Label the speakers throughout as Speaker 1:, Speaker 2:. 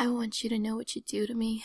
Speaker 1: I want you to know what you do to me.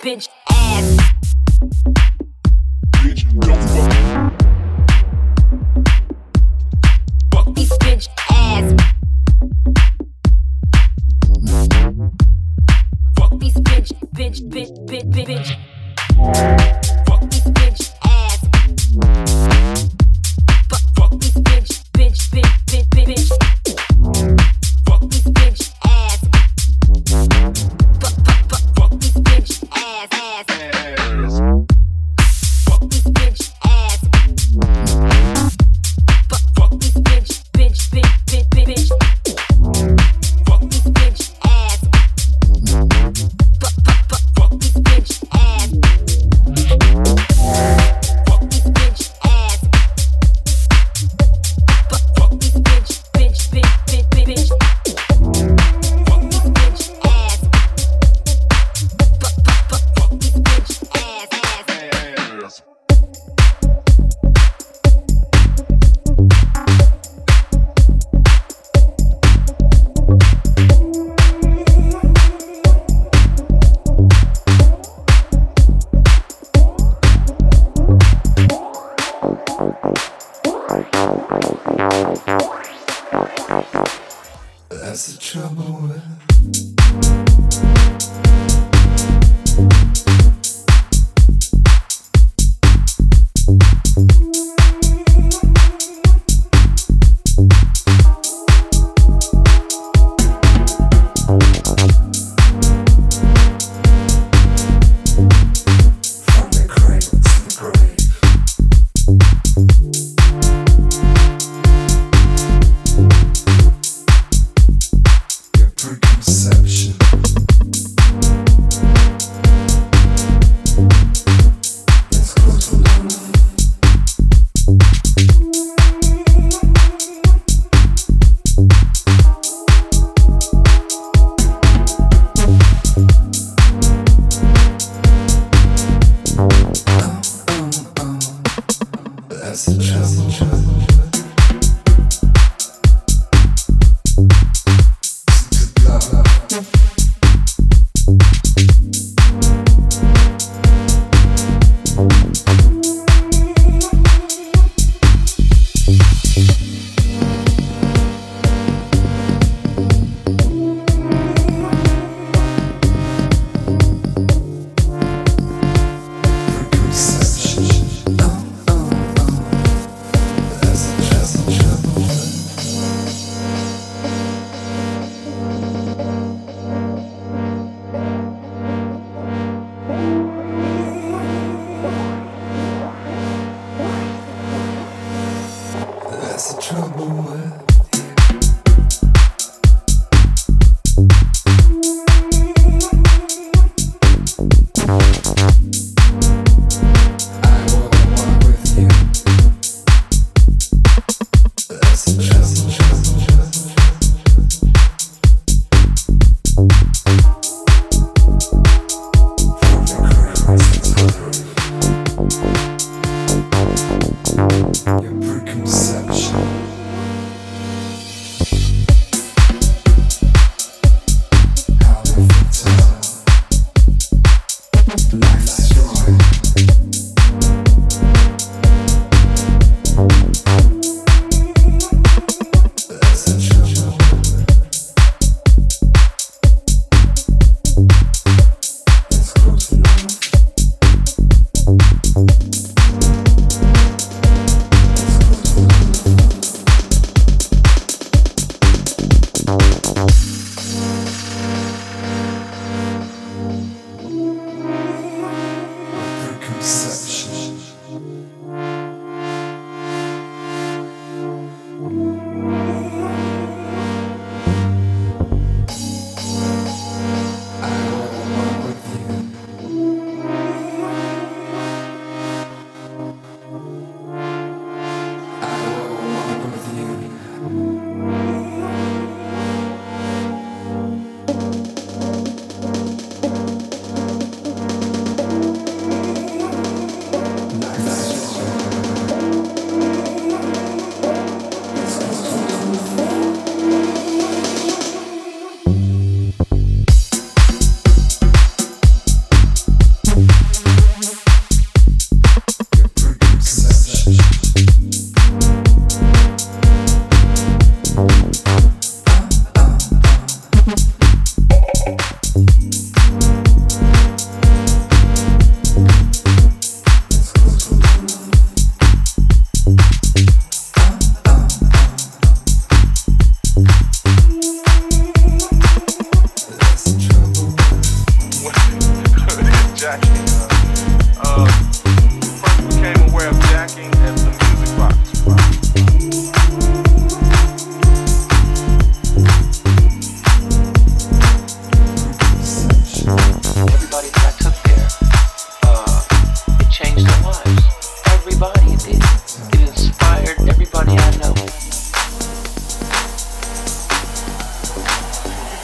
Speaker 2: bitch this bitch ass. Bitch, bitch, bitch, bitch.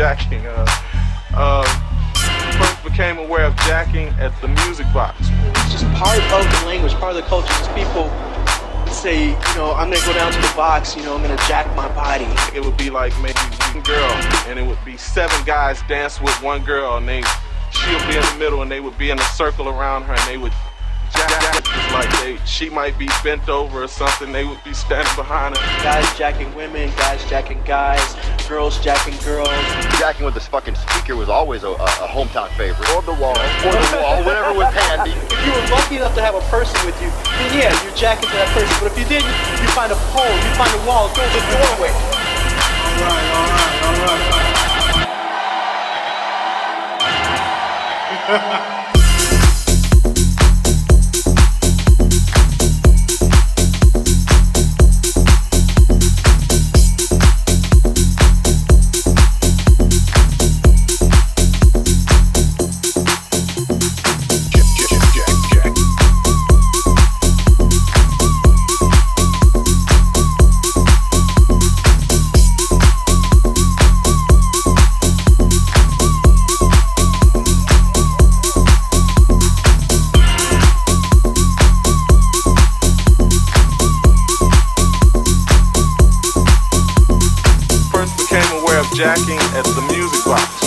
Speaker 3: Jacking. Uh, uh, first became aware of jacking at the music box.
Speaker 4: It's just part of the language, part of the culture. Just people say, you know, I'm gonna go down to the box, you know, I'm gonna jack my body.
Speaker 3: It would be like maybe one girl, and it would be seven guys dance with one girl, and they she'll be in the middle, and they would be in a circle around her, and they would jack like they she might be bent over or something. They would be standing behind her.
Speaker 4: Guys jacking women, guys jacking guys, girls jacking girls.
Speaker 5: Jacking with this fucking speaker was always a, a, a hometown favorite. Or the wall, or the wall, whatever was handy.
Speaker 4: If you were lucky enough to have a person with you, then yeah, you're jacking to that person. But if you didn't, you find a pole, you find a wall, go to the doorway. All right, all right, all right.
Speaker 3: jacking at the music box.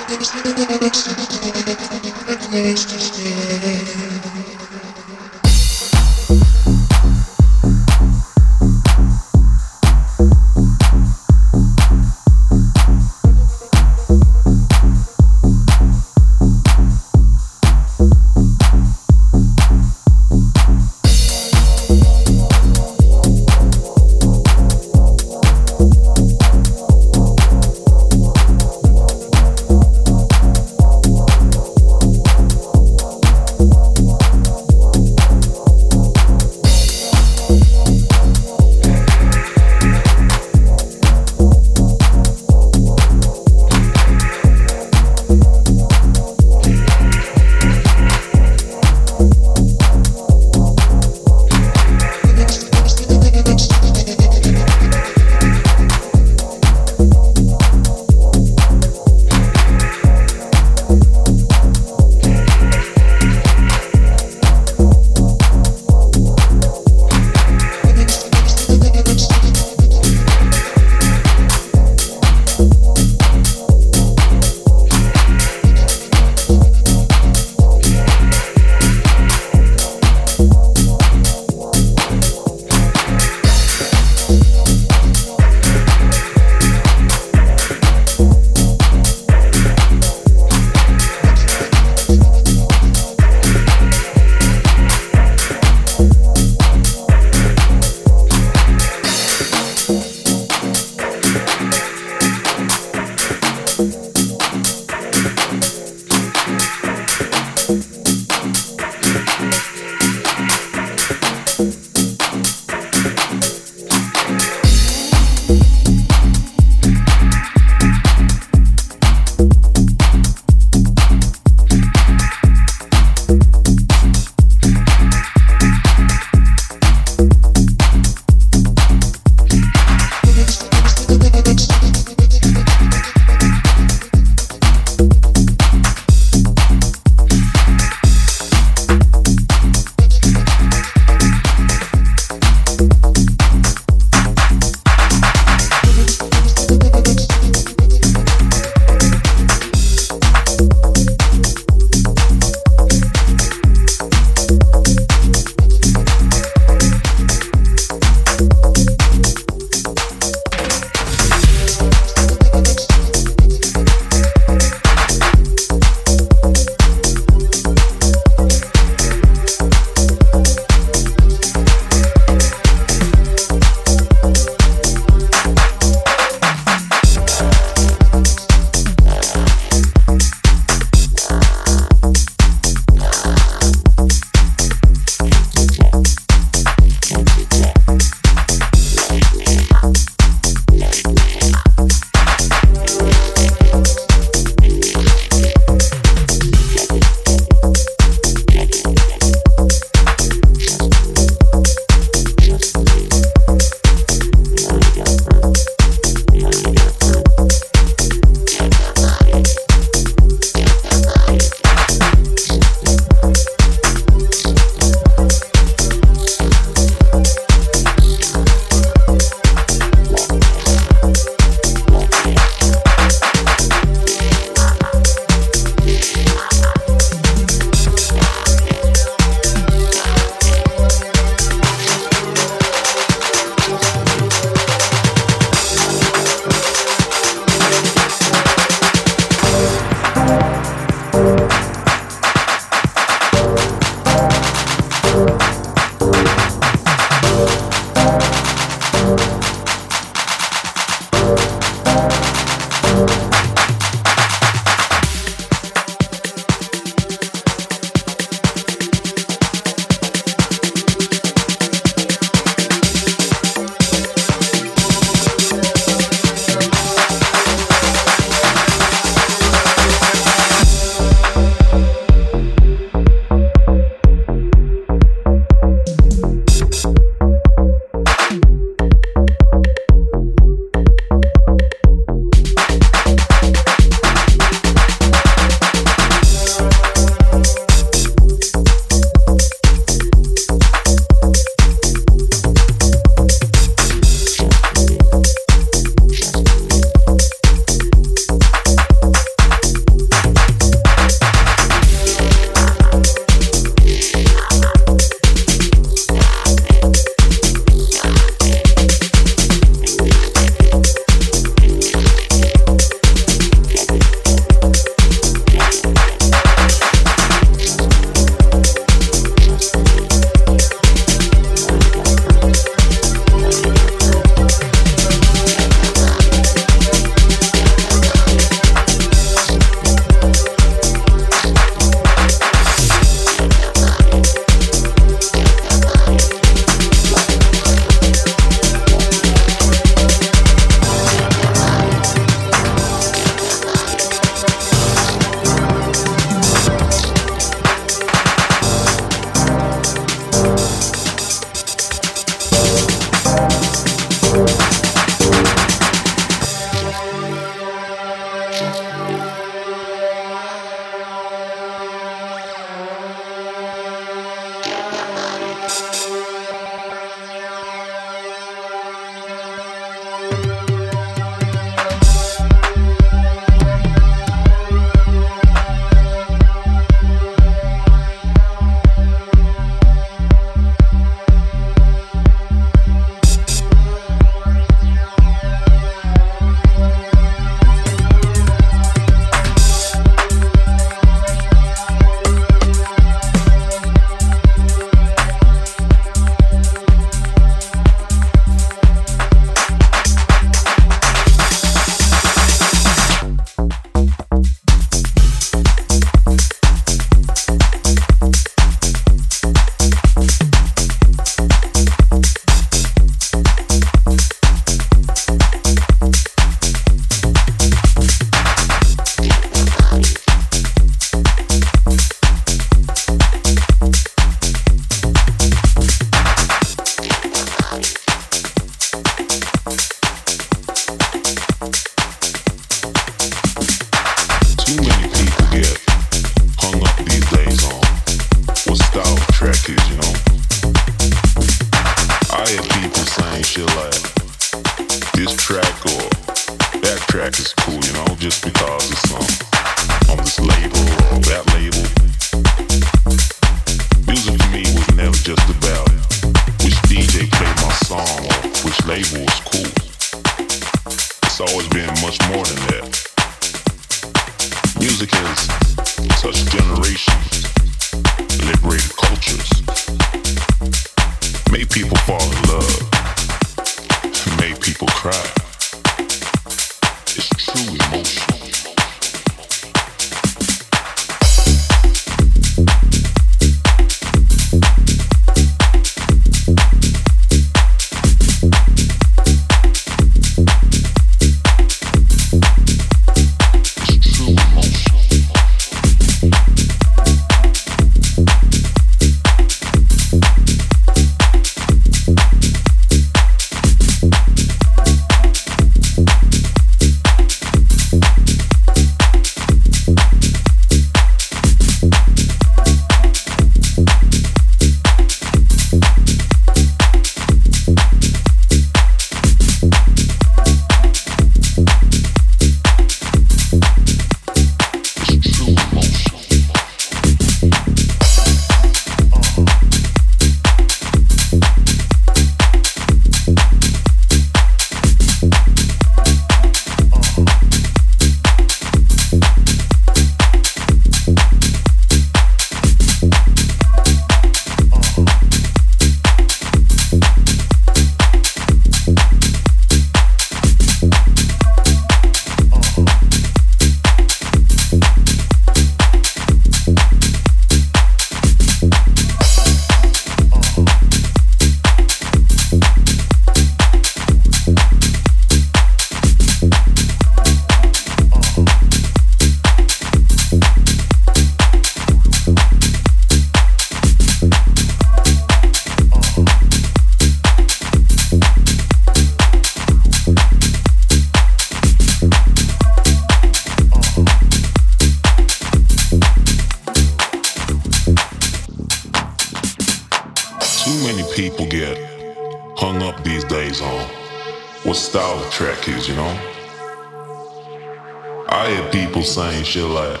Speaker 6: Shit like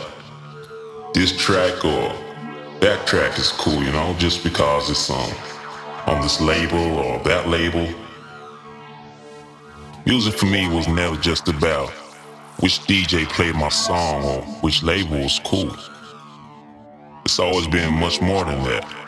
Speaker 6: this track or that track is cool, you know, just because it's on on this label or that label. Music for me was never just about which DJ played my song or which label was cool. It's always been much more than that.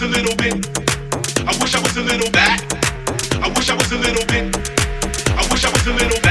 Speaker 3: was a little bit. I wish I was a little back. I wish I was a little bit. I wish I was a little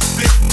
Speaker 3: flip, flip.